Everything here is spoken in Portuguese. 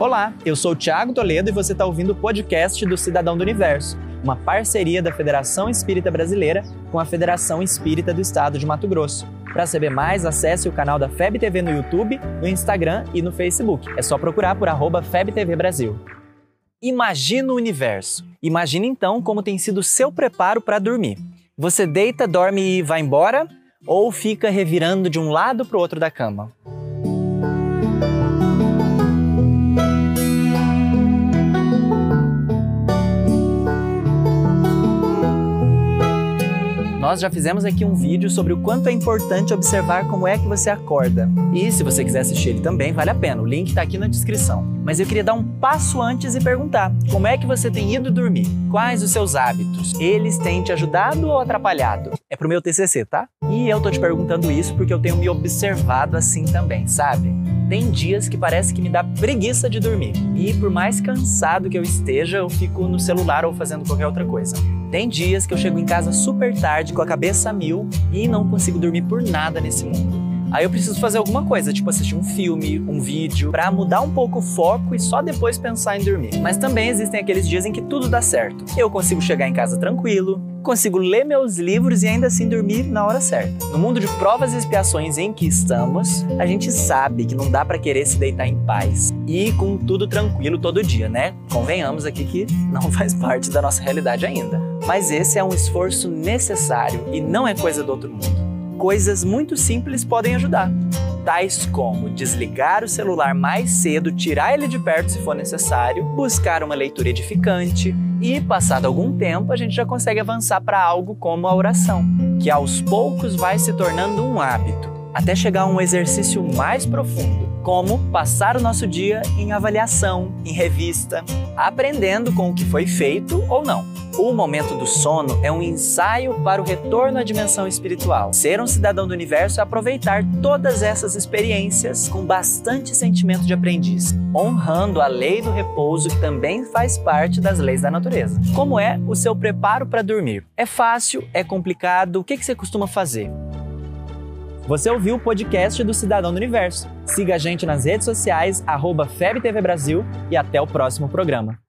Olá, eu sou o Thiago Toledo e você está ouvindo o podcast do Cidadão do Universo, uma parceria da Federação Espírita Brasileira com a Federação Espírita do Estado de Mato Grosso. Para saber mais, acesse o canal da FEB TV no YouTube, no Instagram e no Facebook. É só procurar por arroba FebTV Brasil. Imagina o universo. Imagine então como tem sido seu preparo para dormir. Você deita, dorme e vai embora? Ou fica revirando de um lado para o outro da cama? Nós já fizemos aqui um vídeo sobre o quanto é importante observar como é que você acorda. E se você quiser assistir ele também, vale a pena. O link está aqui na descrição. Mas eu queria dar um passo antes e perguntar: como é que você tem ido dormir? Quais os seus hábitos? Eles têm te ajudado ou atrapalhado? É pro meu TCC, tá? E eu tô te perguntando isso porque eu tenho me observado assim também, sabe? Tem dias que parece que me dá preguiça de dormir. E por mais cansado que eu esteja, eu fico no celular ou fazendo qualquer outra coisa. Tem dias que eu chego em casa super tarde, com a cabeça a mil e não consigo dormir por nada nesse mundo. Aí eu preciso fazer alguma coisa, tipo assistir um filme, um vídeo, para mudar um pouco o foco e só depois pensar em dormir. Mas também existem aqueles dias em que tudo dá certo. Eu consigo chegar em casa tranquilo, consigo ler meus livros e ainda assim dormir na hora certa. No mundo de provas e expiações em que estamos, a gente sabe que não dá para querer se deitar em paz e com tudo tranquilo todo dia, né? Convenhamos aqui que não faz parte da nossa realidade ainda. Mas esse é um esforço necessário e não é coisa do outro mundo coisas muito simples podem ajudar, tais como desligar o celular mais cedo, tirar ele de perto se for necessário, buscar uma leitura edificante e, passado algum tempo, a gente já consegue avançar para algo como a oração, que aos poucos vai se tornando um hábito, até chegar a um exercício mais profundo como passar o nosso dia em avaliação, em revista, aprendendo com o que foi feito ou não. O momento do sono é um ensaio para o retorno à dimensão espiritual. Ser um cidadão do universo é aproveitar todas essas experiências com bastante sentimento de aprendiz, honrando a lei do repouso que também faz parte das leis da natureza. Como é o seu preparo para dormir? É fácil? É complicado? O que você costuma fazer? Você ouviu o podcast do Cidadão do Universo. Siga a gente nas redes sociais, FebTV Brasil e até o próximo programa.